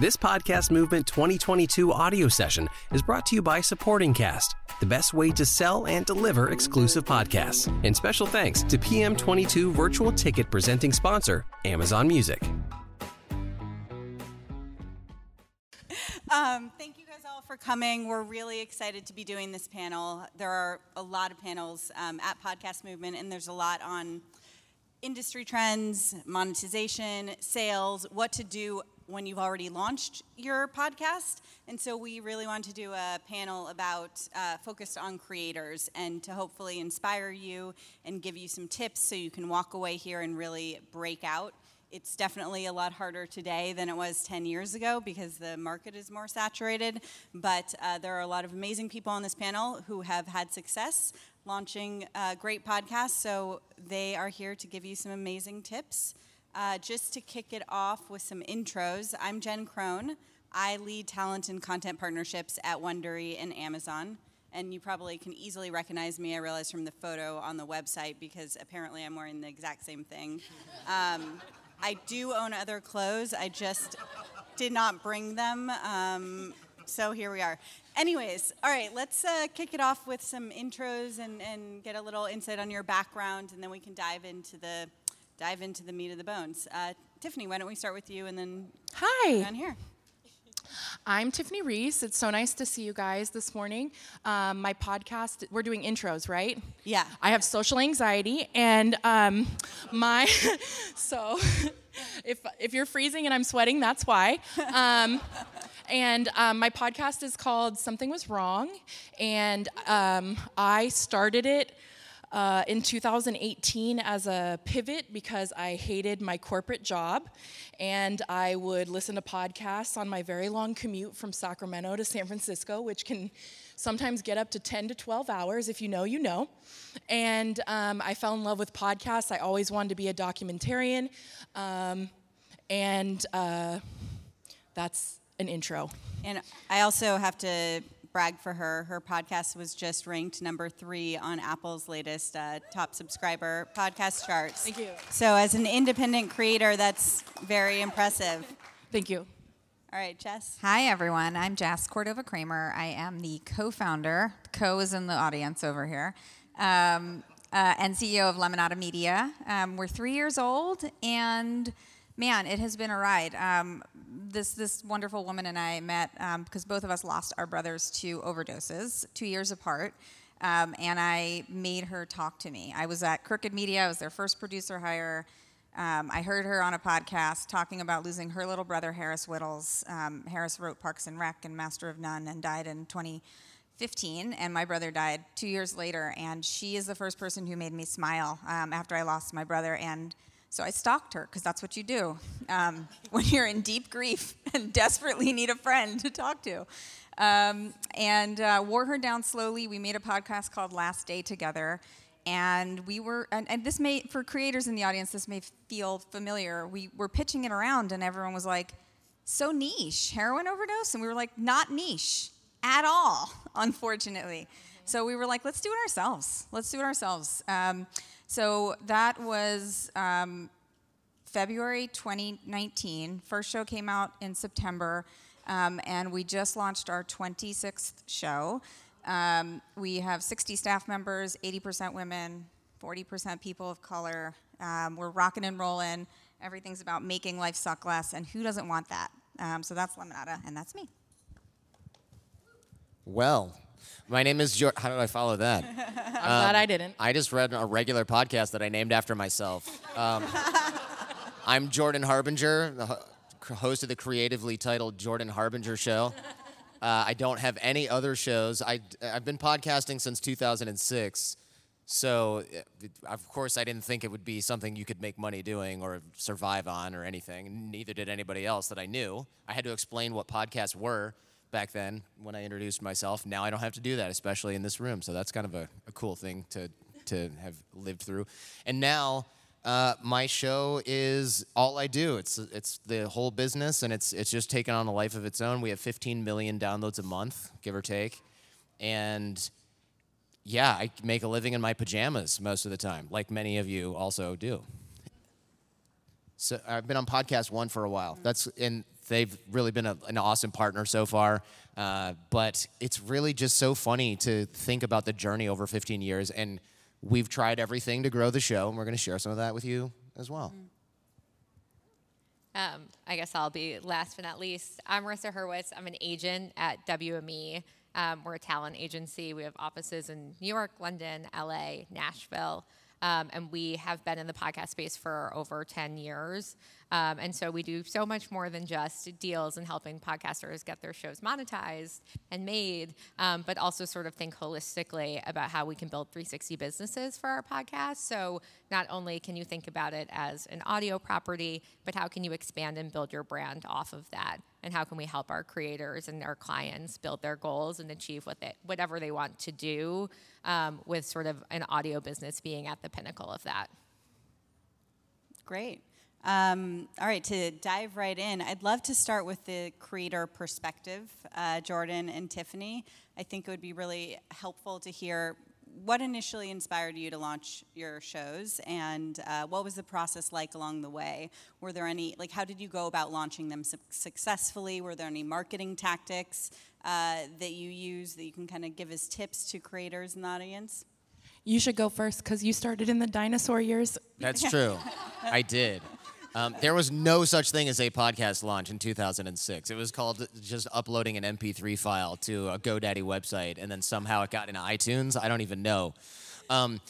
This Podcast Movement 2022 audio session is brought to you by Supporting Cast, the best way to sell and deliver exclusive podcasts. And special thanks to PM22 virtual ticket presenting sponsor, Amazon Music. Um, thank you guys all for coming. We're really excited to be doing this panel. There are a lot of panels um, at Podcast Movement, and there's a lot on industry trends, monetization, sales, what to do when you've already launched your podcast. And so we really want to do a panel about uh, focused on creators and to hopefully inspire you and give you some tips so you can walk away here and really break out. It's definitely a lot harder today than it was 10 years ago because the market is more saturated. But uh, there are a lot of amazing people on this panel who have had success launching uh, great podcasts. So they are here to give you some amazing tips. Uh, just to kick it off with some intros, I'm Jen Crone. I lead talent and content partnerships at Wondery and Amazon. And you probably can easily recognize me, I realize, from the photo on the website because apparently I'm wearing the exact same thing. Um, I do own other clothes, I just did not bring them. Um, so here we are. Anyways, all right, let's uh, kick it off with some intros and, and get a little insight on your background, and then we can dive into the dive into the meat of the bones. Uh, Tiffany, why don't we start with you and then Hi. down here. I'm Tiffany Reese. It's so nice to see you guys this morning. Um, my podcast, we're doing intros, right? Yeah. I have social anxiety, and um, my, so if, if you're freezing and I'm sweating, that's why. Um, and um, my podcast is called Something Was Wrong, and um, I started it uh, in 2018 as a pivot because I hated my corporate job and I would listen to podcasts on my very long commute from Sacramento to San Francisco, which can sometimes get up to 10 to 12 hours. If you know, you know. And um, I fell in love with podcasts. I always wanted to be a documentarian. Um, and uh, that's an intro. And I also have to brag for her. Her podcast was just ranked number three on Apple's latest uh, top subscriber podcast charts. Thank you. So, as an independent creator, that's very impressive. Thank you. All right, Jess. Hi, everyone. I'm Jess Cordova Kramer. I am the co founder, co is in the audience over here, um, uh, and CEO of Lemonada Media. Um, we're three years old, and man, it has been a ride. Um, this this wonderful woman and I met because both of us lost our brothers to overdoses two years apart. Um, and I made her talk to me. I was at Crooked Media. I was their first producer hire. Um, I heard her on a podcast talking about losing her little brother, Harris Wittels. Um, Harris wrote Parks and Rec and Master of None and died in 2015, and my brother died two years later. And she is the first person who made me smile um, after I lost my brother. And so I stalked her because that's what you do um, when you're in deep grief and desperately need a friend to talk to. Um, and uh, wore her down slowly. We made a podcast called Last Day together. And we were, and, and this may, for creators in the audience, this may feel familiar. We were pitching it around, and everyone was like, so niche, heroin overdose? And we were like, not niche at all, unfortunately. So we were like, let's do it ourselves. Let's do it ourselves. Um, so that was um, February 2019. First show came out in September, um, and we just launched our 26th show. Um, we have 60 staff members, 80% women, 40% people of color. Um, we're rocking and rolling. Everything's about making life suck less, and who doesn't want that? Um, so that's Lemonada, and that's me. Well, my name is Jordan. How did I follow that? I'm glad I didn't. I just read a regular podcast that I named after myself. Um, I'm Jordan Harbinger, the ho- host of the creatively titled Jordan Harbinger Show. Uh, I don't have any other shows. I, I've been podcasting since 2006. So, uh, of course, I didn't think it would be something you could make money doing or survive on or anything. Neither did anybody else that I knew. I had to explain what podcasts were back then when I introduced myself. Now I don't have to do that, especially in this room. So that's kind of a, a cool thing to, to have lived through. And now uh, my show is all I do. It's, it's the whole business, and it's, it's just taken on a life of its own. We have 15 million downloads a month, give or take. And yeah, I make a living in my pajamas most of the time, like many of you also do. So I've been on PodcastOne for a while. That's and they've really been a, an awesome partner so far. Uh, but it's really just so funny to think about the journey over 15 years. And we've tried everything to grow the show, and we're going to share some of that with you as well. Um, I guess I'll be last but not least. I'm Marissa Hurwitz. I'm an agent at WME. Um, we're a talent agency. We have offices in New York, London, LA, Nashville. Um, and we have been in the podcast space for over 10 years. Um, and so we do so much more than just deals and helping podcasters get their shows monetized and made, um, but also sort of think holistically about how we can build 360 businesses for our podcast. So not only can you think about it as an audio property, but how can you expand and build your brand off of that? And how can we help our creators and our clients build their goals and achieve what they, whatever they want to do um, with sort of an audio business being at the pinnacle of that? Great. Um, all right, to dive right in, I'd love to start with the creator perspective, uh, Jordan and Tiffany. I think it would be really helpful to hear what initially inspired you to launch your shows and uh, what was the process like along the way were there any like how did you go about launching them su- successfully were there any marketing tactics uh, that you use that you can kind of give as tips to creators and the audience You should go first because you started in the dinosaur years. That's true. I did. Um, there was no such thing as a podcast launch in 2006. It was called just uploading an MP3 file to a GoDaddy website, and then somehow it got into iTunes. I don't even know. Um,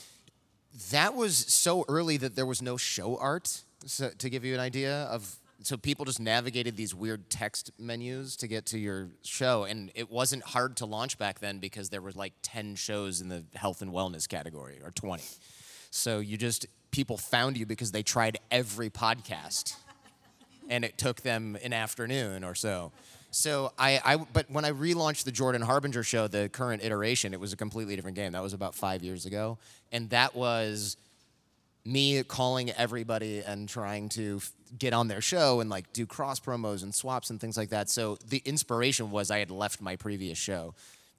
that was so early that there was no show art. So, to give you an idea of, so people just navigated these weird text menus to get to your show, and it wasn't hard to launch back then because there were like 10 shows in the health and wellness category, or 20. So you just people found you because they tried every podcast, and it took them an afternoon or so. So I, I, but when I relaunched the Jordan Harbinger show, the current iteration, it was a completely different game. That was about five years ago, and that was me calling everybody and trying to f- get on their show and like do cross promos and swaps and things like that. So the inspiration was I had left my previous show.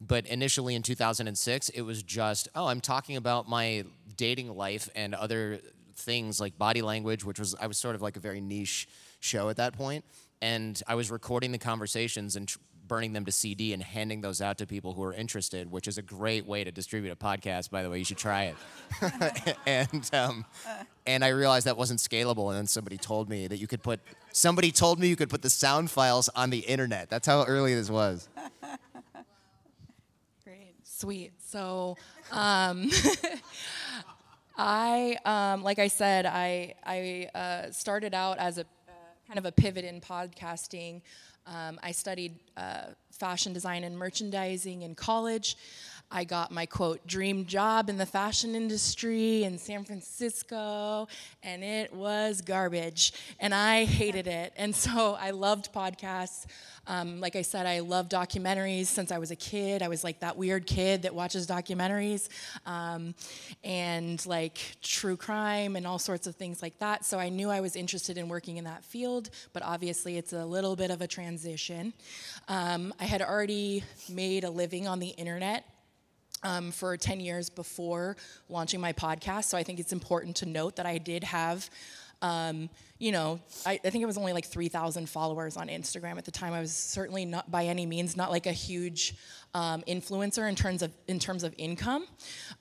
But initially in 2006, it was just, oh, I'm talking about my dating life and other things like body language, which was, I was sort of like a very niche show at that point. And I was recording the conversations and tr- burning them to CD and handing those out to people who are interested, which is a great way to distribute a podcast, by the way. You should try it. and um, and I realized that wasn't scalable. And then somebody told me that you could put somebody told me you could put the sound files on the internet. That's how early this was. Sweet. So, um, I, um, like I said, I, I uh, started out as a uh, kind of a pivot in podcasting. Um, I studied uh, fashion design and merchandising in college. I got my quote dream job in the fashion industry in San Francisco, and it was garbage, and I hated it. And so I loved podcasts. Um, like I said, I love documentaries since I was a kid. I was like that weird kid that watches documentaries um, and like true crime and all sorts of things like that. So I knew I was interested in working in that field, but obviously it's a little bit of a transition. Um, I had already made a living on the internet um, for 10 years before launching my podcast. So I think it's important to note that I did have, um, you know, I, I, think it was only like 3,000 followers on Instagram at the time. I was certainly not by any means not like a huge um, influencer in terms of in terms of income,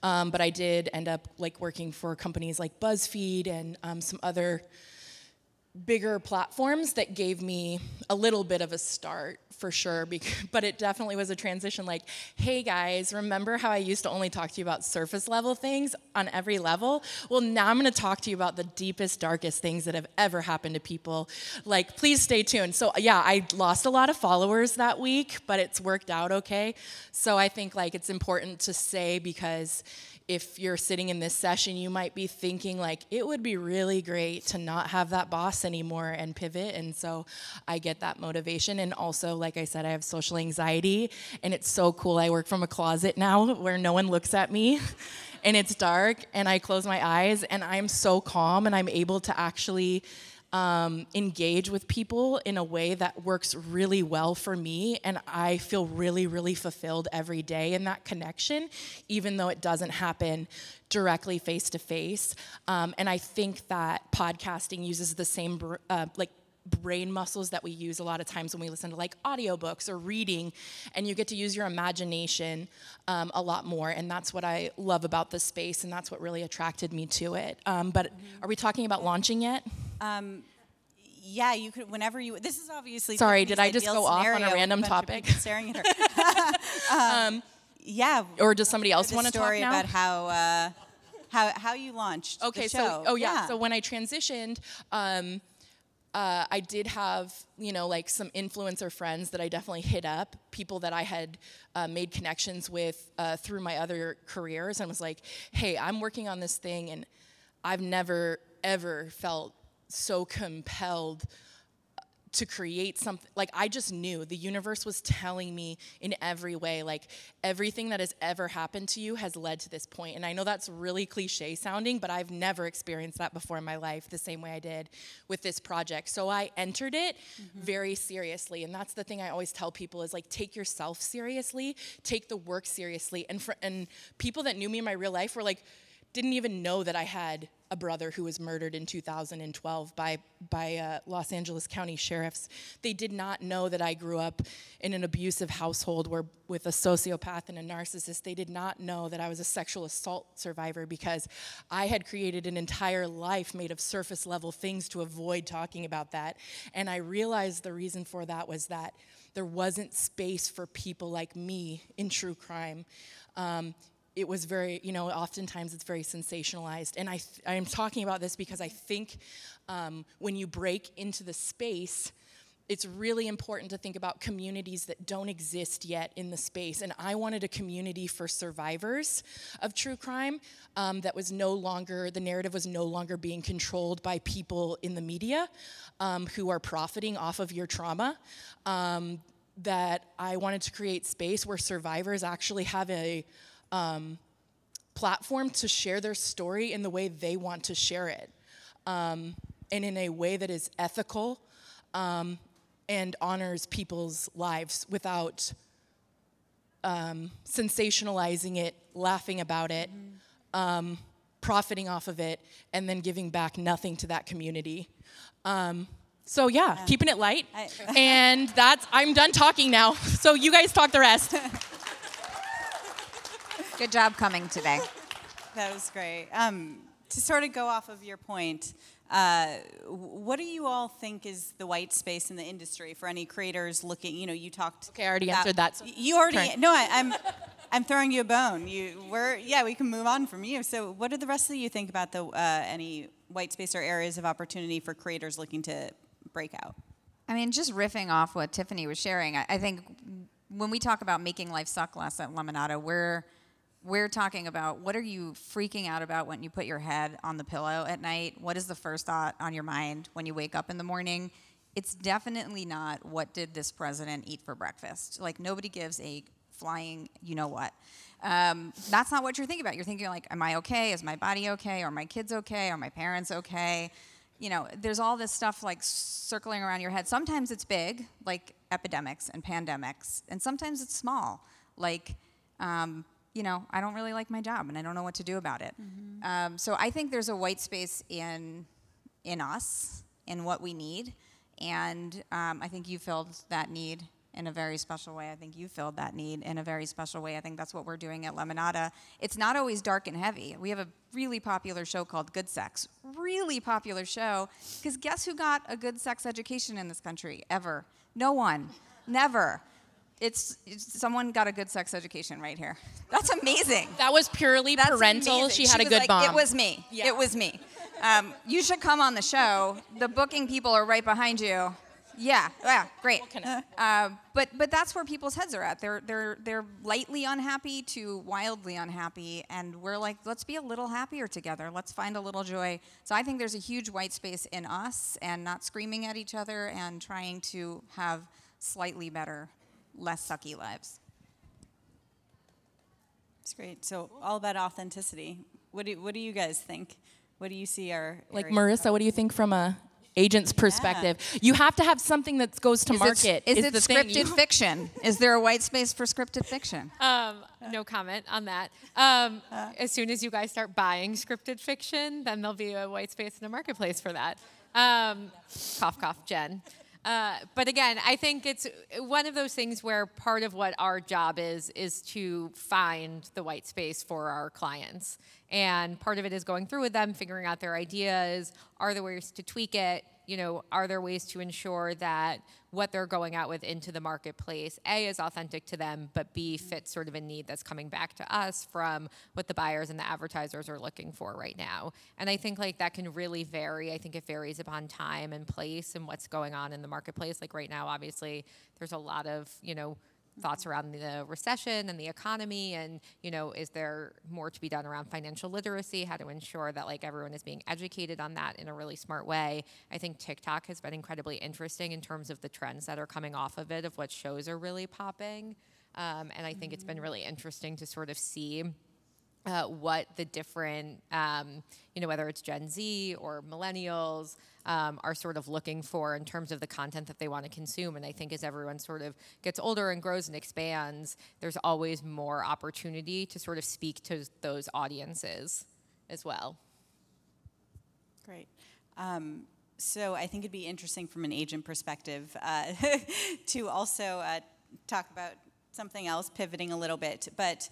um, but I did end up like working for companies like BuzzFeed and um, some other bigger platforms that gave me a little bit of a start for sure but it definitely was a transition like hey guys remember how i used to only talk to you about surface level things on every level? Well now i'm to talk to you about the deepest darkest things that have ever happened to people. Like please stay tuned. So yeah i lost a lot of followers that week but it's worked out okay. So i think like it's important to say because if you're sitting in this session, you might be thinking, like, it would be really great to not have that boss anymore and pivot. And so I get that motivation. And also, like I said, I have social anxiety, and it's so cool. I work from a closet now where no one looks at me. and it's dark, and I close my eyes, and I'm so calm, and I'm able to actually um, engage with people in a way that works really well for me. And I feel really, really fulfilled every day in that connection, even though it doesn't happen directly face to face. And I think that podcasting uses the same, uh, like, brain muscles that we use a lot of times when we listen to like audiobooks or reading and you get to use your imagination um, a lot more and that's what i love about this space and that's what really attracted me to it um, but are we talking about launching yet Yeah, you could whenever you. This is obviously. Sorry, did I just go off on a random topic? Staring at her. um, yeah. or does somebody else want to talk now about how uh, how how you launched okay the so oh yeah. so when i transitioned um, uh, i did have you know like some influencer friends that i definitely hit up people that i had uh, made connections with uh, through my other careers and was like hey i'm working on this thing and i've never ever felt so compelled to create something like i just knew the universe was telling me in every way like everything that has ever happened to you has led to this point. And i know that's really cliche sounding but i've never experienced that before in my life the same way i did with this project. So i entered it mm-hmm. very seriously. And that's the thing i always tell people is like take yourself seriously take the work seriously. And for, and people that knew me in my real life were like didn't even know that I had a brother who was murdered in 2012 by by uh, Los Angeles County sheriffs. They did not know that I grew up in an abusive household where with a sociopath and a narcissist. They did not know that I was a sexual assault survivor because I had created an entire life made of surface level things to avoid talking about that. And I realized the reason for that was that there wasn't space for people like me in true crime. Um, it was very, you know, oftentimes it's very sensationalized. And I, th- I'm talking about this because I think um, when you break into the space, it's really important to think about communities that don't exist yet in the space. And I wanted a community for survivors of true crime um, that was no longer, the narrative was no longer being controlled by people in the media um, who are profiting off of your trauma. Um, that I wanted to create space where survivors actually have a um, platform to share their story in the way they want to share it um, and in a way that is ethical um, and honors people's lives without um, sensationalizing it, laughing about it, um, profiting off of it, and then giving back nothing to that community. Um, so yeah, keeping it light, I- and that's I'm done talking now. So you guys talk the rest. Good job coming today. That was great. Um, to sort of go off of your point, uh, what do you all think is the white space in the industry for any creators looking? You know, you talked. Okay, I already about- answered that, so You already turn. no. I, I'm I'm throwing you a bone. You we're yeah. We can move on from you. So, what do the rest of you think about the uh, any white space or areas of opportunity for creators looking to break out? I mean, just riffing off what Tiffany was sharing, I, I think when we talk about making life suck less at Lemonada, we're we're talking about what are you freaking out about when you put your head on the pillow at night? What is the first thought on your mind when you wake up in the morning? It's definitely not what did this president eat for breakfast. Like nobody gives a flying, you know what. Um, that's not what you're thinking about. You're thinking like, am I okay? Is my body okay? Are my kids okay? Are my parents okay? you know, there's all this stuff like circling around your head. Sometimes it's big, like epidemics and pandemics, and sometimes it's small, like, um, you know, I don't really like my job and I don't know what to do about it. Um, so I think there's a white space in in us, in what we need, and um, I think you filled that need in a very special way. I think you filled that need in a very special way. I think that's what we're doing at Lemonada. It's not always dark and heavy. We have a really popular show called Good Sex. Really popular show because guess who got a good sex education in this country ever? No one. Never. It's, it's someone got a good sex education right here. That's amazing. That was purely That's parental. amazing. She had a good like, mom. It was me. Yeah. It was me. Um, you should come on the show. The booking people are right behind you. Yeah, yeah, great. connect. Uh, but but that's where people's heads are at. They're they're they're lightly unhappy to wildly unhappy, and we're like, let's be a little happier together. Let's find a little joy. So I think there's a huge white space in us, and not screaming at each other, and trying to have slightly better, less sucky lives. It's great. So, all about authenticity. What do what do you guys think? What do you see our like Marissa, what do you think from a agent's perspective? You have to have something that goes to Is market. it, is, it the scripted You- fiction? Is there a white space for scripted fiction? Um, no comment on that. Um, as soon as you guys start buying scripted fiction, then there'll be a white space in the marketplace for that. Um, cough, cough, Jen. Uh, but again, I think it's one of those things where part of what our job is is to find the white space for our clients. And part of it is going through with them, figuring out their ideas. Are there ways to tweak it? you know, are there ways to ensure that what they're going out with into the marketplace, A, is authentic to them, but B, fits sort of a need that's coming back to us from what the buyers and the advertisers are looking for right now. And I think like that can really vary. I think it varies upon time and place and what's going on in the marketplace. Like right now, obviously, there's a lot of, you know, thoughts around the recession and the economy and you know is there more to be done around financial literacy how to ensure that like everyone is being educated on that in a really smart way i think tiktok has been incredibly interesting in terms of the trends that are coming off of it of what shows are really popping um, and i think mm-hmm. it's been really interesting to sort of see uh, what the different, um, you know, whether it's Gen Z or millennials, um, are sort of looking for in terms of the content that they want to consume. And I think as everyone sort of gets older and grows and expands, there's always more opportunity to sort of speak to those audiences as well. Great. Um, so I think it'd be interesting from an agent perspective uh, to also uh, talk about something else, pivoting a little bit, but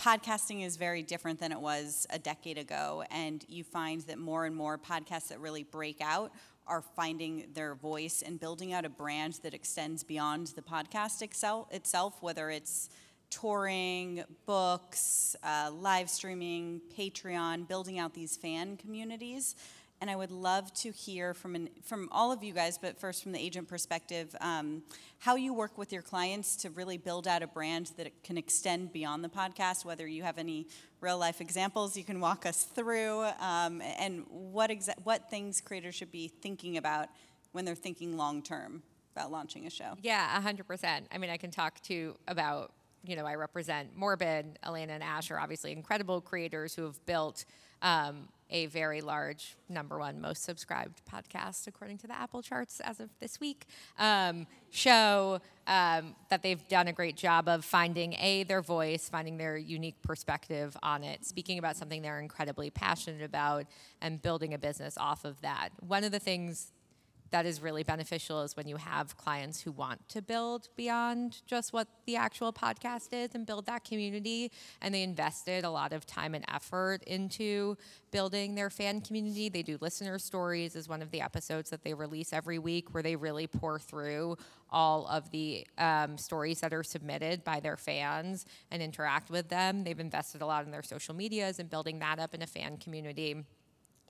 podcasting is very different than it was a decade ago, and you find that more and more podcasts that really break out are finding their voice and building out a brand that extends beyond the podcast itself, whether it's touring, books, uh, live streaming, Patreon, building out these fan communities and I would love to hear from an, from all of you guys, but first from the agent perspective, um, how you work with your clients to really build out a brand that can extend beyond the podcast. Whether you have any real life examples you can walk us through, um, and what exa- what things creators should be thinking about when they're thinking long term about launching a show. Yeah, hundred percent. I mean, I can talk to about you know I represent Morbid, Alaina, and Ash are obviously incredible creators who have built. Um, a very large number one most subscribed podcast according to the Apple charts as of this week. Um, show um, that they've done a great job of finding a their voice, finding their unique perspective on it, speaking about something they're incredibly passionate about, and building a business off of that. One of the things that is really beneficial is when you have clients who want to build beyond just what the actual podcast is and build that community. And they invested a lot of time and effort into building their fan community. They do listener stories is one of the episodes that they release every week, where they really pour through all of the um, stories that are submitted by their fans and interact with them. They've invested a lot in their social medias and building that up in a fan community.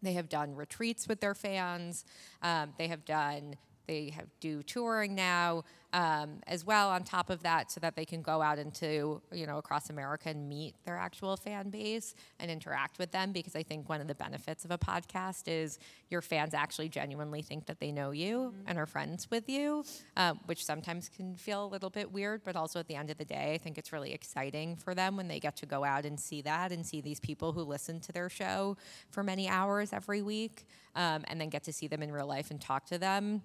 They have done retreats with their fans. Um, they have done they have do touring now um, as well on top of that so that they can go out into you know across america and meet their actual fan base and interact with them because i think one of the benefits of a podcast is your fans actually genuinely think that they know you mm-hmm. and are friends with you uh, which sometimes can feel a little bit weird but also at the end of the day i think it's really exciting for them when they get to go out and see that and see these people who listen to their show for many hours every week um, and then get to see them in real life and talk to them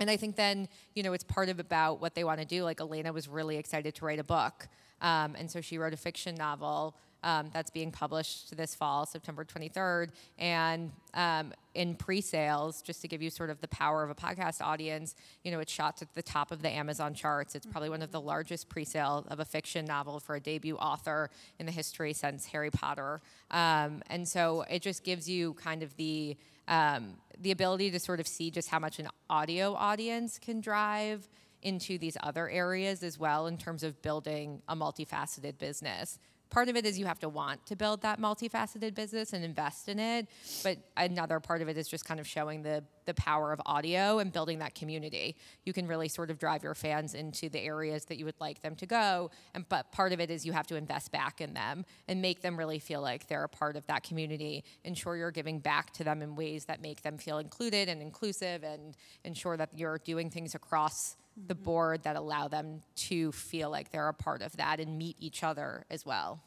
and I think then, you know, it's part of about what they want to do. Like Alaina was really excited to write a book. Um, and so she wrote a fiction novel um, that's being published this fall, September 23rd. And um, in pre-sales, just to give you sort of the power of a podcast audience, you know, it's shot to the top of the Amazon charts. It's probably one of the largest pre-sale of a fiction novel for a debut author in the history since Harry Potter. Um, and so it just gives you kind of the um, the ability to sort of see just how much an audio audience can drive into these other areas as well in terms of building a multifaceted business part of it is you have to want to build that multifaceted business and invest in it but another part of it is just kind of showing the the power of audio and building that community. You can really sort of drive your fans into the areas that you would like them to go and but part of it is you have to invest back in them and make them really feel like they're a part of that community. Ensure you're giving back to them in ways that make them feel included and inclusive and ensure that you're doing things across the board that allow them to feel like they're a part of that and meet each other as well.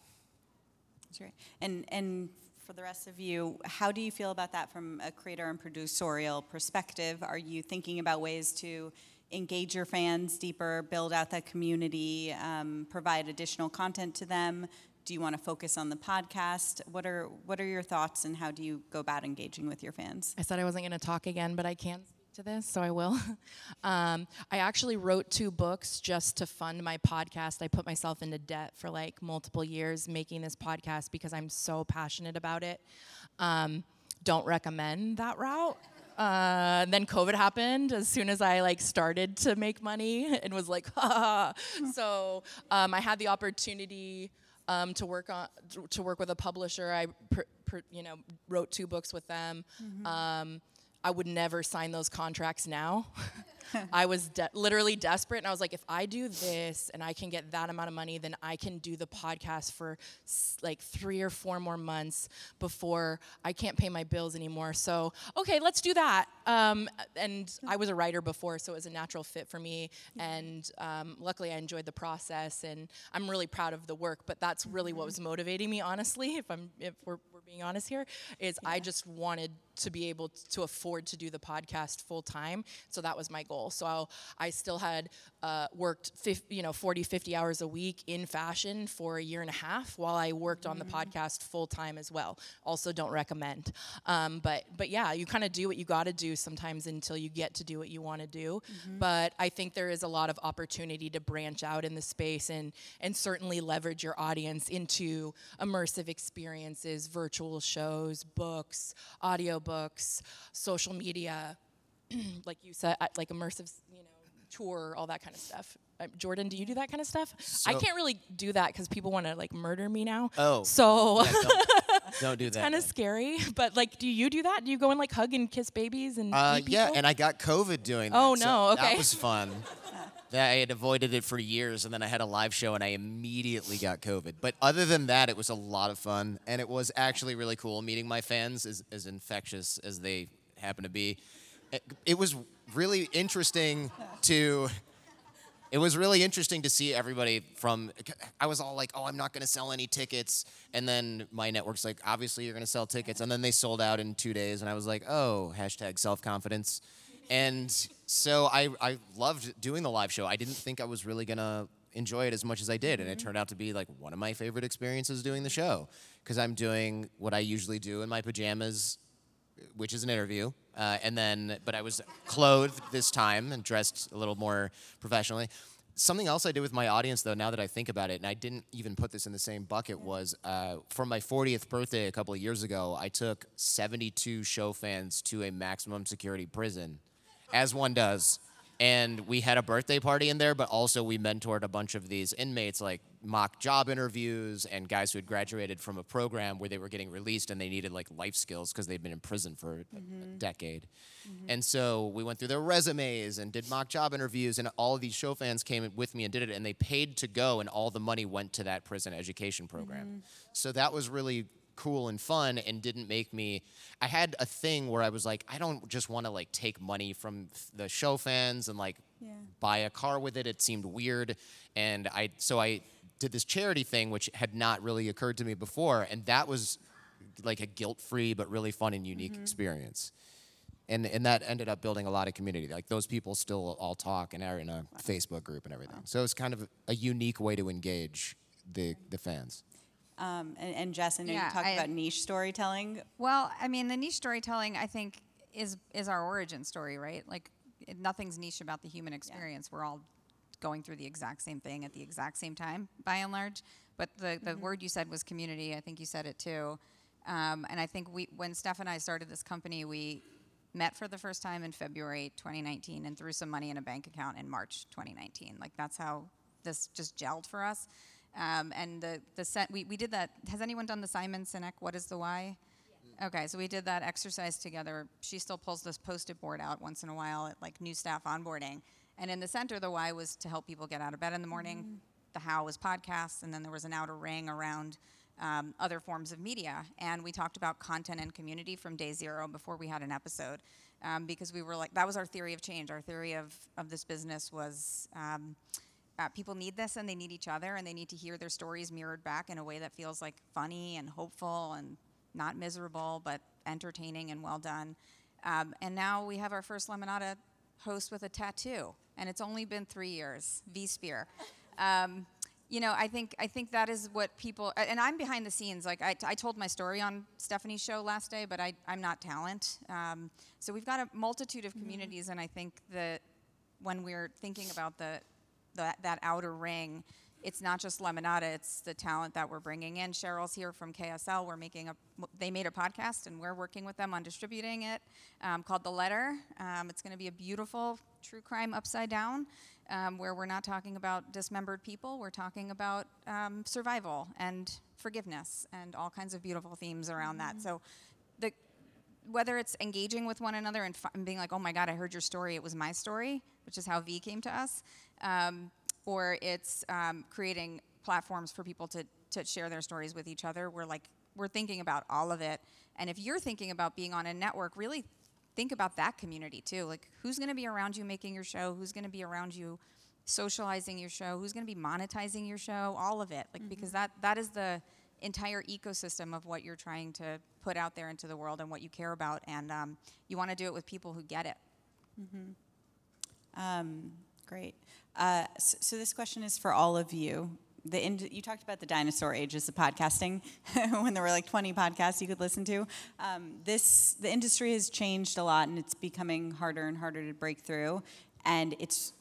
That's right. And and for the rest of you, how do you feel about that from a creator and producerial perspective? Are you thinking about ways to engage your fans deeper, build out that community, um, provide additional content to them? do you want to focus on the podcast? What are what are your thoughts and how do you go about engaging with your fans? I said I wasn't going to talk again, but I can speak to this, so I will. um, I actually wrote two books just to fund my podcast. I put myself into debt for like multiple years making this podcast because I'm so passionate about it. Um, don't recommend that route. Uh, then COVID happened as soon as I like started to make money and was like, ha. so um, I had the opportunity um, to work on to work with a publisher. I pr- pr- you know wrote two books with them. Um, I would never sign those contracts now. I was de- literally desperate, and I was like, if I do this and I can get that amount of money, then I can do the podcast for s- like three or four more months before I can't pay my bills anymore. So, okay, let's do that. Um, and I was a writer before, so it was a natural fit for me. And um, luckily, I enjoyed the process, and I'm really proud of the work. But that's really what was motivating me, honestly. If I'm, if we're, we're being honest here, is I just wanted to be able to afford to do the podcast full time. So that was my goal. So I still had uh, worked, 50, you know, 40, 50 hours a week in fashion for a year and a half while I worked on the podcast full time as well. Also, don't recommend. Um, but but yeah, you kind of do what you got to do sometimes until you get to do what you want to do. But I think there is a lot of opportunity to branch out in the space and and certainly leverage your audience into immersive experiences, virtual shows, books, audiobooks, social media, like you said, like immersive, you know, tour, all that kind of stuff. Uh, Jordan, do you do that kind of stuff? I can't really do that because people want to like murder me now. Oh. so Yeah, don't, don't that. kind of scary. But like, do you do that? Do you go and like hug and kiss babies and Uh, yeah, and I got COVID doing that. Oh, so no, okay. That was fun. that I had avoided it for years, and then I had a live show, and I immediately got COVID. But other than that, it was a lot of fun, and it was actually really cool meeting my fans, as, as infectious as they happen to be. It, it was really interesting to. It was really interesting to see everybody from. I was all like, "Oh, I'm not going to sell any tickets," and then my network's like, "Obviously, you're going to sell tickets," and then they sold out in two days, and I was like, "Oh, hashtag self confidence," and so I I loved doing the live show. I didn't think I was really gonna enjoy it as much as I did, and it mm-hmm. turned out to be like one of my favorite experiences doing the show because I'm doing what I usually do in my pajamas which is an interview. Uh, and then, but I was clothed this time and dressed a little more professionally. Something else I did with my audience, though, now that I think about it, and I didn't even put this in the same bucket, was uh, for my 40th birthday a couple of years ago, I took 72 show fans to a maximum security prison, as one does. And we had a birthday party in there, but also we mentored a bunch of these inmates, like mock job interviews and guys who had graduated from a program where they were getting released and they needed like life skills because they'd been in prison for a, mm-hmm. a mm-hmm. decade. And so we went through their resumes and did mock job interviews, and all of these show fans came with me and did it, and they paid to go, and all the money went to that prison education program. Mm-hmm. So that was really cool and fun and didn't make me I had a thing where I was like I don't just want to like take money from the show fans and like buy a car with it. It seemed weird. And I so I did this charity thing which had not really occurred to me before. And that was like a guilt-free but really fun and unique mm-hmm. experience. And and that ended up building a lot of community. Like those people still all talk and are in a Facebook group and everything. So it's kind of a unique way to engage the the fans Um, and, and Jess, I know Yeah, you talked I- about niche storytelling. Well, I mean, the niche storytelling, I think, is is our origin story, right? Like, nothing's niche about the human experience. We're all going through the exact same thing at the exact same time, by and large. But the, the word you said was community. I think you said it too. Um, and I think we, when Steph and I started this company, we met for the first time in February 2019 and threw some money in a bank account in March 2019. Like that's how this just gelled for us. Um, and the the set, we, we did that. Has anyone done the Simon Sinek? What is the why? Okay, so we did that exercise together. She still pulls this post-it board out once in a while at like new staff onboarding. And in the center, the why was to help people get out of bed in the morning. The how was podcasts, and then there was an outer ring around um, other forms of media. And we talked about content and community from day zero before we had an episode, um, because we were like, that was our theory of change. Our theory of of this business was. Um, uh, people need this and they need each other and they need to hear their stories mirrored back in a way that feels like funny and hopeful and not miserable but entertaining and well done um, and now we have our first lemonada host with a tattoo and it's only been three years V Spehar um, you know, I think I think that is what people and I'm behind the scenes. Like I, I told my story on Stephanie's show last day, but I I'm not talent. Um, so we've got a multitude of communities, and I think that when we're thinking about the, the that outer ring, it's not just Lemonada; it's the talent that we're bringing in. Cheryl's here from KSL. We're making a they made a podcast, and we're working with them on distributing it, um, called The Letter. Um, it's going to be a beautiful true crime upside down um, where we're not talking about dismembered people, we're talking about um, survival and forgiveness and all kinds of beautiful themes around that. So, the whether it's engaging with one another and, f- and, being like, "Oh my God, I heard your story. It was my story," which is how V came to us, um, or it's um, creating platforms for people to to share their stories with each other. We're like we're thinking about all of it. And if you're thinking about being on a network, really think about that community too. Like, who's going to be around you making your show? Who's going to be around you socializing your show? Who's going to be monetizing your show? All of it, like mm-hmm. because that that is the entire ecosystem of what you're trying to put out there into the world and what you care about, and um, you want to do it with people who get it. Mm-hmm. Um, great. Uh, so, so, this question is for all of you. The ind- you talked about the dinosaur ages of podcasting when there were like 20 podcasts you could listen to. Um, this the industry has changed a lot and it's becoming harder and harder to break through. And it's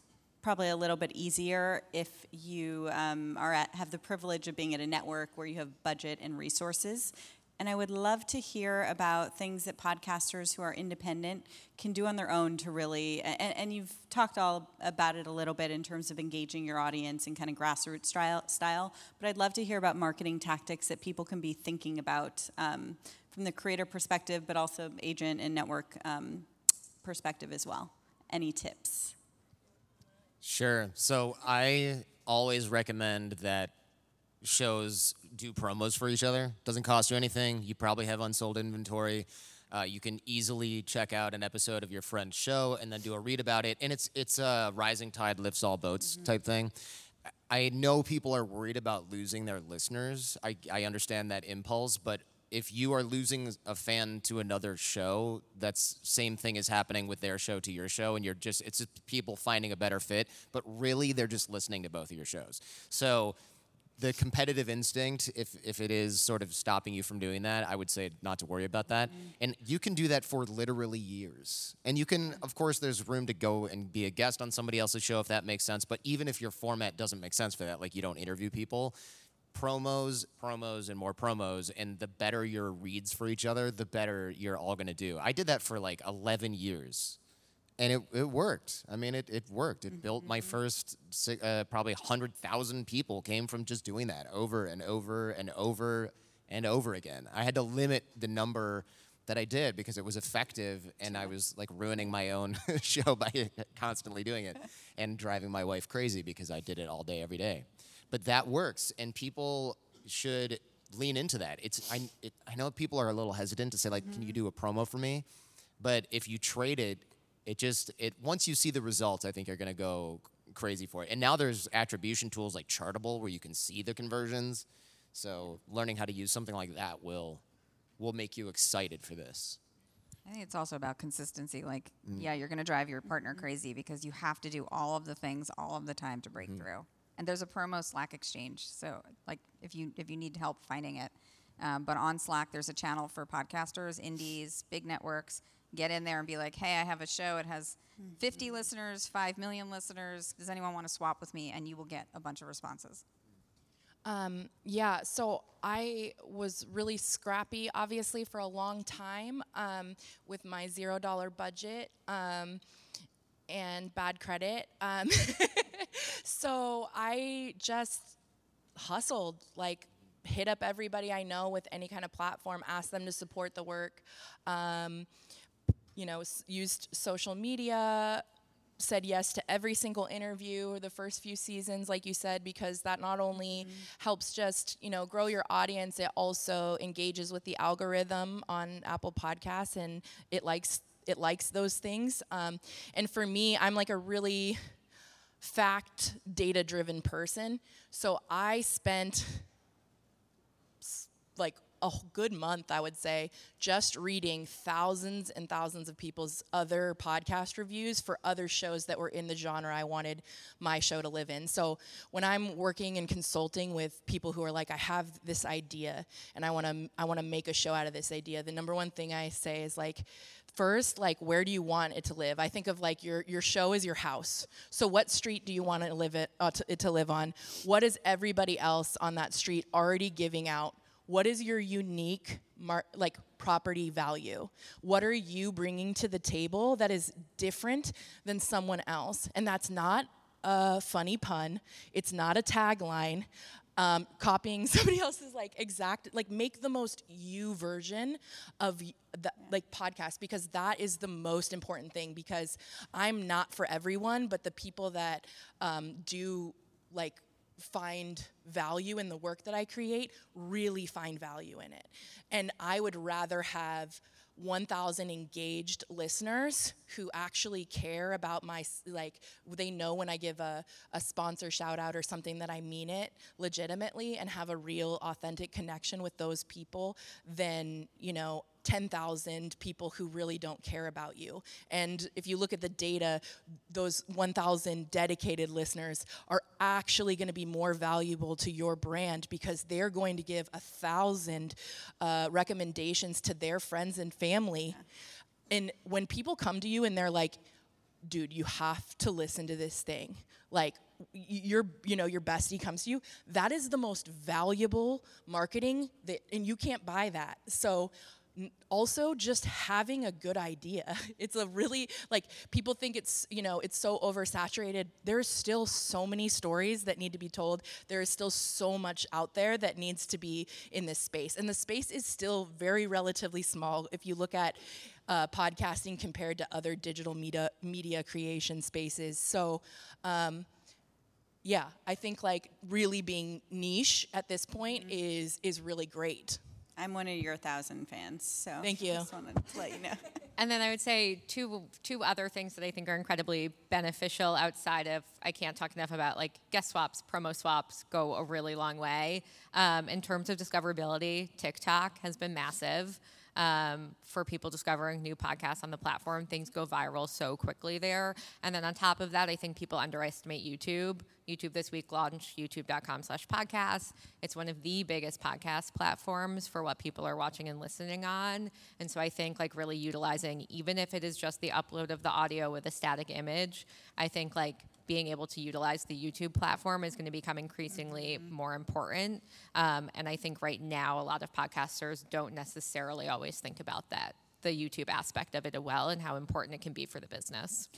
probably a little bit easier if you um, are at, have the privilege of being at a network where you have budget and resources and I would love to hear about things that podcasters who are independent can do on their own to really, and, and, you've talked all about it a little bit in terms of engaging your audience and kind of grassroots style, style but I'd love to hear about marketing tactics that people can be thinking about um, from the creator perspective, but also agent and network um, perspective as well. Any tips? Sure. So I always recommend that shows do promos for each other. Doesn't cost you anything. You probably have unsold inventory. Uh, you can easily check out an episode of your friend's show and then do a read about it. And it's it's a rising tide lifts all boats mm-hmm. type thing. I know people are worried about losing their listeners. I, I understand that impulse, but if you are losing a fan to another show, that's same thing is happening with their show to your show, and you're just it's just people finding a better fit. But really, they're just listening to both of your shows. So the competitive instinct, if, if it is sort of stopping you from doing that, I would say not to worry about that. Mm-hmm. And you can do that for literally years. And you can, of course, there's room to go and be a guest on somebody else's show if that makes sense. But even if your format doesn't make sense for that, like you don't interview people, promos, promos, and more promos, and the better your reads for each other, the better you're all gonna do. I did that for like 11 years and it, it worked. I mean, it, it worked. It mm-hmm. built my mm-hmm. first uh, probably 100,000 people came from just doing that over and over and over and over again. I had to limit the number that I did because it was effective and I was like ruining my own show by constantly doing it and driving my wife crazy because I did it all day, every day. But that works and people should lean into that. It's I, it, I know people are a little hesitant to say like, mm-hmm. can you mm-hmm. do a promo for me? But if you trade it it just it once you see the results, I think you're gonna go crazy for it. And now there's attribution tools like Chartable where you can see the conversions. So learning how to use something like that will will make you excited for this. I think it's also about consistency. Like, mm. yeah, you're going to drive your partner crazy because you have to do all of the things all of the time to break mm. through. And there's a promo Slack exchange. So, like, if you if you need help finding it, um, but on Slack, there's a channel for podcasters, indies, big networks get in there and be like, hey, I have a show. It has 50 mm-hmm. listeners, 5 million listeners. Does anyone want to swap with me? And you will get a bunch of responses. Um, yeah, so I was really scrappy, obviously, for a long time um, with my zero dollar budget um, and bad credit. Um, so I just hustled, like, hit up everybody I know with any kind of platform, ask them to support the work. Um, you know, used social media, said yes to every single interview or the first few seasons like you said because that not only mm-hmm. helps just you know grow your audience it also engages with the algorithm on apple podcasts and it likes it likes those things um, and for me i'm like a really fact data driven person so i spent like a good month, I would say, just reading thousands and thousands of people's other podcast reviews for other shows that were in the genre I wanted my show to live in. So when I'm working and consulting with people who are like, I have this idea and I want to I want to make a show out of this idea, the number one thing I say is like, first like where do you want it to live? I think of like your your show is your house. So what street do you want to live it, uh, to, it to live on? What is everybody else on that street already giving out what is your unique mar- like property value? What are you bringing to the table that is different than someone else? And that's not a funny pun. It's not a tagline. Um, copying somebody else's like exact like make the most you version of the like podcast because that is the most important thing because i'm not for everyone but the people that um, do like find value in the work that i create really find value in it. And i would rather have 1000 engaged listeners who actually care about my like they know when i give a, a sponsor shout out or something that i mean it legitimately and have a real authentic connection with those people than you know 10,000 people who really don't care about you. And if you look at the data, those 1,000 dedicated listeners are actually going to be more valuable to your brand because they're going to give a thousand uh, recommendations to their friends and family. And when people come to you and they're like, dude, you have to listen to this thing. Like your, you know, your bestie comes to you. That is the most valuable marketing that, and you can't buy that. So also just having a good idea. It's a really like people think it's you know it's so oversaturated. There's still so many stories that need to be told. There is still so much out there that needs to be in this space, and the space is still very relatively small. If you look at uh, podcasting compared to other digital media media creation spaces, so. Um, yeah, I think like really being niche at this point is is really great. I'm one of your thousand fans, so Thank you. Just wanted to let you know. And then I would say two two other things that I think are incredibly beneficial outside of I can't talk enough about like guest swaps, promo swaps go a really long way. Um, in terms of discoverability, TikTok has been massive um, for people discovering new podcasts on the platform. Things go viral so quickly there. And then on top of that, I think people underestimate YouTube. YouTube this week launched youtube.com slash podcasts. It's one of the biggest podcast platforms for what people are watching and listening on. And so I think like really utilizing, even if it is just the upload of the audio with a static image, I think like being able to utilize the YouTube platform is going to become increasingly more important. Um, and I think right now, a lot of podcasters don't necessarily always think about that, the YouTube aspect of it as well, and how important it can be for the business.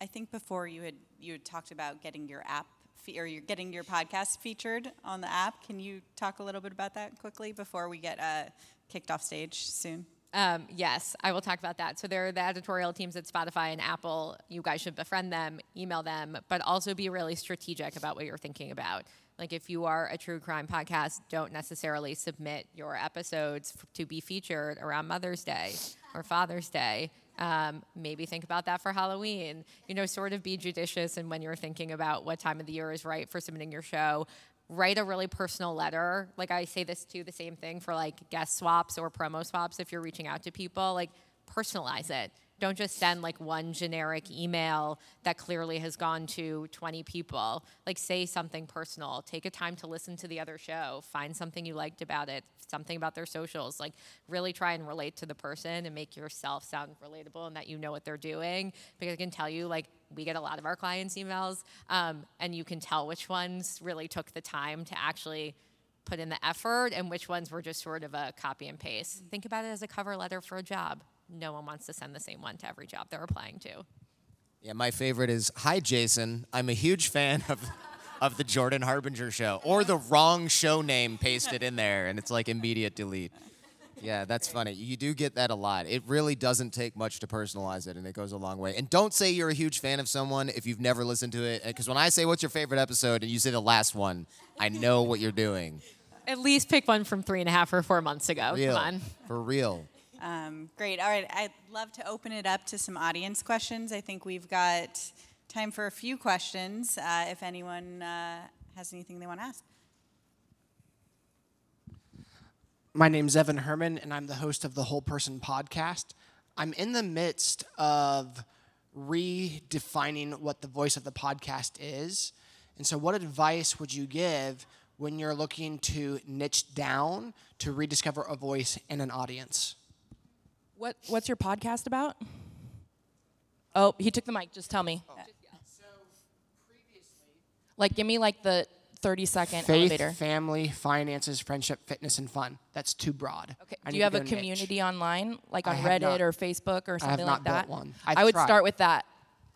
I think before you had you had talked about getting your app fe- or you're getting your podcast featured on the app. Can you talk a little bit about that quickly before we get uh, kicked off stage soon? Um, yes, I will talk about that. So there are the editorial teams at Spotify and Apple. You guys should befriend them, email them, but also be really strategic about what you're thinking about. Like if you are a true crime podcast, don't necessarily submit your episodes f- to be featured around Mother's Day or Father's Day. Um, maybe think about that for Halloween. You know, sort of be judicious in when you're thinking about what time of the year is right for submitting your show write a really personal letter. Like I say this too, the same thing for like guest swaps or promo swaps if you're reaching out to people, like personalize it. Don't just send like one generic email that clearly has gone to 20 people. Like say something personal. Take a time to listen to the other show. Find something you liked about it, something about their socials. Like really try and relate to the person and make yourself sound relatable and that you know what they're doing. Because I can tell you, like, we get a lot of our clients' emails, um, and you can tell which ones really took the time to actually put in the effort and which ones were just sort of a copy and paste. Think about it as a cover letter for a job. No one wants to send the same one to every job they're applying to. Yeah, my favorite is Hi, Jason. I'm a huge fan of, of the Jordan Harbinger show. Or the wrong show name pasted in there, and it's like immediate delete. Yeah, that's funny. You do get that a lot. It really doesn't take much to personalize it, and it goes a long way. And don't say you're a huge fan of someone if you've never listened to it. Because when I say, What's your favorite episode? and you say the last one, I know what you're doing. At least pick one from three and a half or four months ago. Real. Come on. For real. Um, great. All right. I'd love to open it up to some audience questions. I think we've got time for a few questions uh, if anyone uh, has anything they want to ask. My name's Evan Herman, and I'm the host of the Whole Person podcast. I'm in the midst of redefining what the voice of the podcast is. And so, what advice would you give when you're looking to niche down to rediscover a voice in an audience? What What's your podcast about? Oh, he took the mic. Just tell me. Oh. Like, give me like the 30 second Faith, elevator. family, finances, friendship, fitness, and fun. That's too broad. Okay. I Do you have a go niche. community online, like on Reddit not. or Facebook or something I have something not like that? built one. I've I would tried. start with that.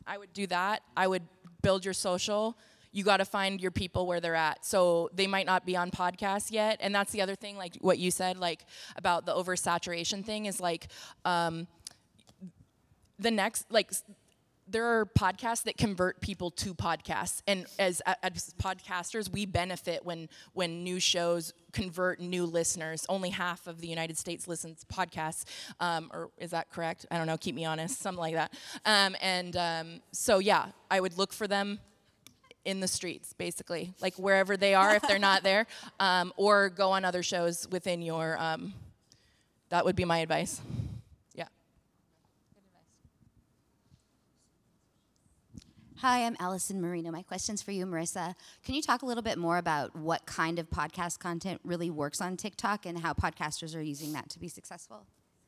I would do that. I would build your social. You got to find your people where they're at. So they might not be on podcasts yet, and that's the other thing, like what you said, like about the oversaturation thing, is like um, the next like there are podcasts that convert people to podcasts. And as, as podcasters we benefit when when new shows convert new listeners. Only half of the united states listens to podcasts um, or is that correct? I don't know. Keep me honest. Something like that. Um, and um, so yeah i would look for them in the streets basically like wherever they are if they're not there um, or go on other shows within your um, that would be my advice yeah Hi, I'm Allison Marino. My question's for you, Marissa. Can you talk a little bit more about what kind of podcast content really works on TikTok and how podcasters are using that to be successful?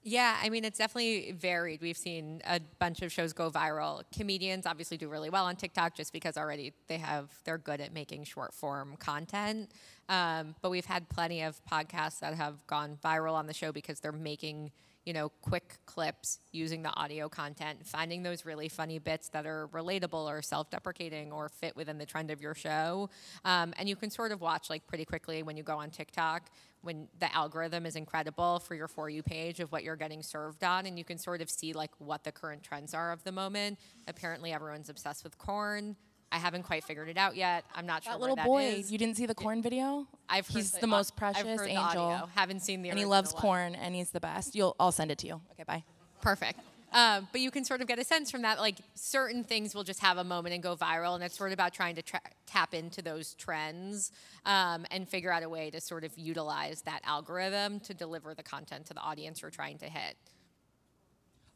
Yeah, I mean, it's definitely varied. We've seen a bunch of shows go viral. Comedians obviously do really well on TikTok just because already they have, they're good at making short form content. Um, but we've had plenty of podcasts that have gone viral on the show because they're making, you know, quick clips using the audio content, finding those really funny bits that are relatable or self deprecating or fit within the trend of your show. Um, and you can sort of watch like pretty quickly when you go on TikTok when the algorithm is incredible for your for you page of what you're getting served on and you can sort of see like what the current trends are of the moment. Apparently everyone's obsessed with corn. I haven't quite figured it out yet. I'm not sure that where little that boy is. you didn't see the corn video? I've heard he's the the, most precious angel. Haven't seen the and he loves one. corn and he's the best. You'll i'll send it to you. Okay bye. Perfect. Um, but you can sort of get a sense from that, like certain things will just have a moment and go viral, and it's sort of about trying to tra- tap into those trends um, and figure out a way to sort of utilize that algorithm to deliver the content to the audience you're trying to hit.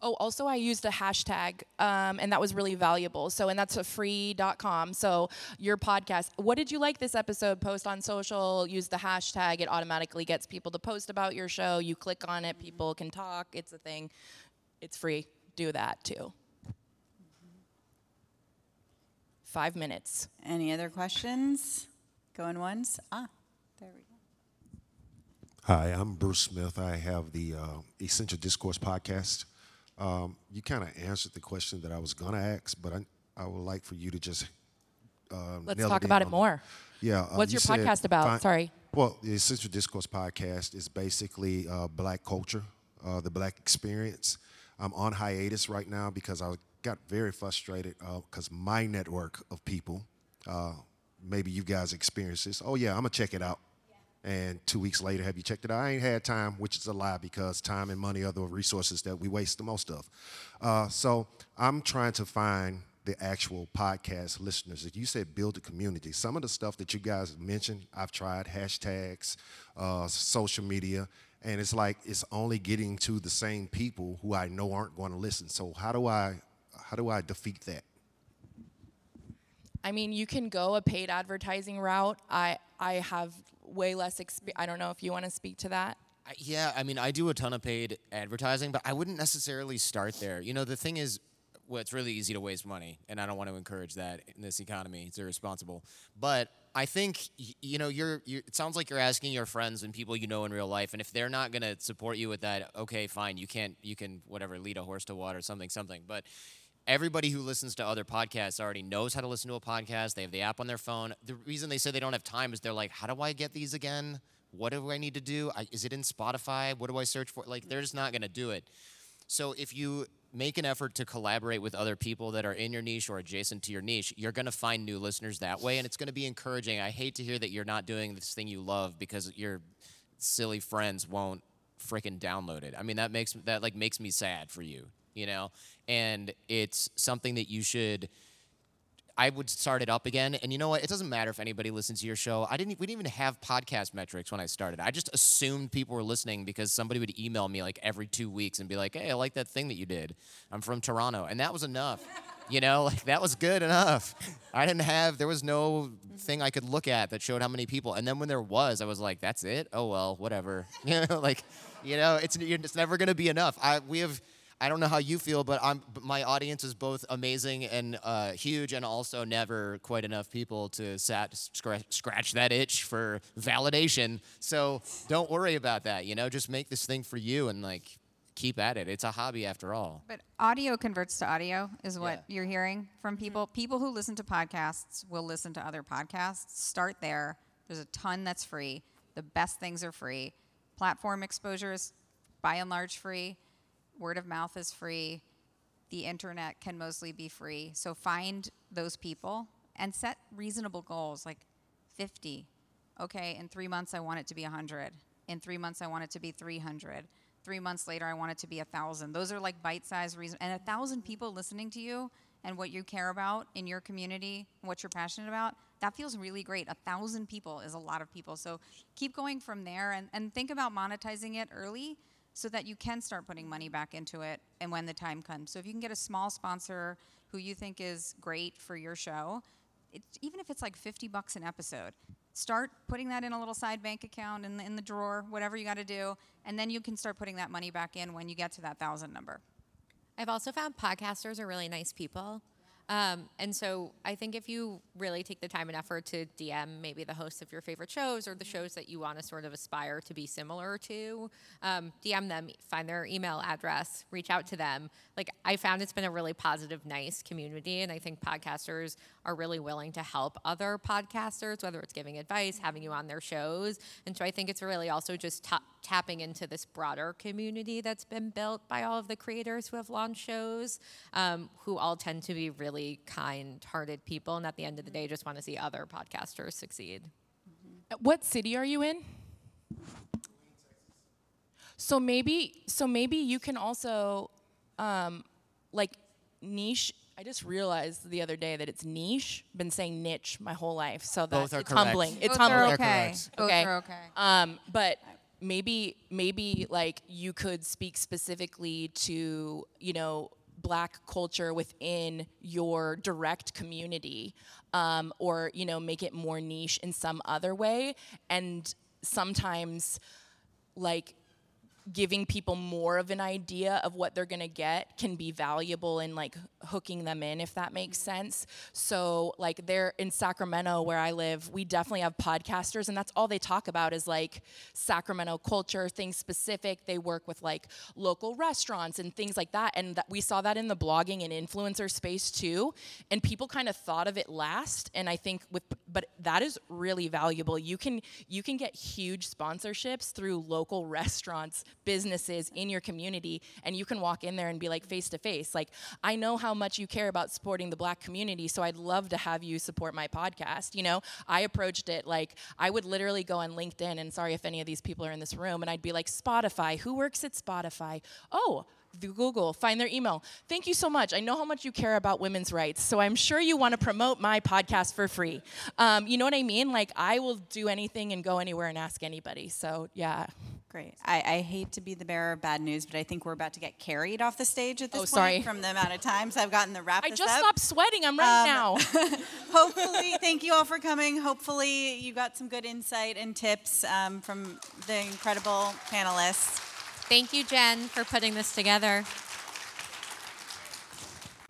Oh, also I used a hashtag, um, and that was really valuable. So, and that's a free.com. So, your podcast, what did you like this episode? Post on social, use the hashtag. It automatically gets people to post about your show. You click on it, people can talk. It's a thing. It's free. Do that too. Five minutes. Any other questions? Going once? Ah, there we go. Hi, I'm Bruce Smith. I have the uh, Essential Discourse podcast. Um, you kind of answered the question that I was going to ask, but I, I would like for you to just. Uh, Let's talk in about it on- more. Yeah. um, What's you your said podcast about? fi- Sorry. Well, the Essential Discourse podcast is basically uh, black culture, uh, the black experience. I'm on hiatus right now because I got very frustrated because my network of people, uh, maybe you guys experience this. Oh, yeah, I'm going to check it out. And two weeks later, have you checked it out? I ain't had time, which is a lie because time and money are the resources that we waste the most of. Uh, so I'm trying to find the actual podcast listeners. If you said build a community, some of the stuff that you guys mentioned, I've tried hashtags, uh, social media, and it's like it's only getting to the same people who I know aren't going to listen. So how do I how do I defeat that? I mean, you can go a paid advertising route. I I have way less experience. I don't know if you want to speak to that. I- Yeah, I mean, I do a ton of paid advertising, but I wouldn't necessarily start there. You know, the thing is, well, it's really easy to waste money, and I don't want to encourage that in this economy. It's irresponsible. But I think, you know, you're, you're. It sounds like you're asking your friends and people you know in real life, and if they're not gonna support you with that, okay, fine, you can't, you can whatever, lead a horse to water, something, something. But everybody who listens to other podcasts already knows how to listen to a podcast. They have the app on their phone. The reason they say they don't have time is they're like, how do I get these again? What do I need to do? I, is it in Spotify? What do I search for? Like, they're just not to do it. So if you make an effort to collaborate with other people that are in your niche or adjacent to your niche, you're going to find new listeners that way, and it's going to be encouraging. I hate to hear that you're not doing this thing you love because your silly friends won't freaking download it. I mean, that makes that like makes me sad for you, you know. And it's something that you should I would start it up again. And you know what? It doesn't matter if anybody listens to your show. I didn't. We didn't even have podcast metrics when I started. I just assumed people were listening because somebody would email me like every two weeks and be like, "Hey, I like that thing that you did. I'm from Toronto," and that was enough. You know, like that was good enough. I didn't have. There was no thing I could look at that showed how many people. And then when there was, I was like, "That's it. Oh well, whatever." You know, like, you know, it's it's never gonna be enough. I we have I don't know how you feel, but I'm my audience is both amazing and uh, huge, and also never quite enough people to sat, scratch, scratch that itch for validation. So don't worry about that. You know, just make this thing for you and like keep at it. It's a hobby after all. But audio converts to audio is what Yeah. you're hearing from people. People who listen to podcasts will listen to other podcasts. Start there. There's a ton that's free. The best things are free. Platform exposure is by and large free. Word of mouth is free. The internet can mostly be free. So find those people and set reasonable goals like 50. Okay, in three months, I want it to be 100. In three months, I want it to be 300. Three months later, I want it to be 1,000. Those are like bite sized reasons. And 1,000 people listening to you and what you care about in your community, what you're passionate about, that feels really great. A 1,000 people is a lot of people. So keep going from there and, and think about monetizing it early so that you can start putting money back into it and when the time comes. So if you can get a small sponsor who you think is great for your show, it, even if it's like 50 bucks an episode, start putting that in a little side bank account in the, in the drawer, whatever you got to do, and then you can start putting that money back in when you get to that thousand number. I've also found podcasters are really nice people. Um, and so I think if you really take the time and effort to DM maybe the hosts of your favorite shows or the shows that you want to sort of aspire to be similar to, um, DM them, find their email address, reach out to them. Like I found it's been a really positive, nice community, and I think podcasters are really willing to help other podcasters, whether it's giving advice, having you on their shows. And so I think it's really also just ta- tapping into this broader community that's been built by all of the creators who have launched shows, um, who all tend to be really kind-hearted people, and at the end of the day, just want to see other podcasters succeed. What city are you in? So maybe, so maybe you can also, um, like, niche. I just realized the other day that it's niche. Been saying niche my whole life, so Both that's are it's correct. humbling. It's Both humbling. are They're okay. correct. Both Okay. are okay. Um, but maybe maybe like you could speak specifically to you know black culture within your direct community um, or you know make it more niche in some other way and sometimes like giving people more of an idea of what they're going to get can be valuable in like hooking them in if that makes sense. So like there in sacramento where i live we definitely have podcasters and that's all they talk about is like sacramento culture things specific. They work with like local restaurants and things like that and that we saw that in the blogging and influencer space too and people kind of thought of it last and i think with but that is really valuable. You can you can get huge sponsorships through local restaurants businesses in your community and you can walk in there and be like face to face like i know how much you care about supporting the black community so i'd love to have you support my podcast you know i approached it like i would literally go on linkedin and sorry if any of these people are in this room and i'd be like spotify who works at spotify oh Google, find their email. Thank you so much. I know how much you care about women's rights, so I'm sure you want to promote my podcast for free. Um, you know what I mean? Like, I will do anything and go anywhere and ask anybody. So, yeah. Great. I, I hate to be the bearer of bad news, but I think we're about to get carried off the stage at this Oh, point sorry. from the amount of times I've gotten the wrap I this just up. stopped sweating. I'm ready Um, now. Hopefully, thank you all for coming. Hopefully, you got some good insight and tips um, from the incredible panelists. Thank you, Jen, for putting this together.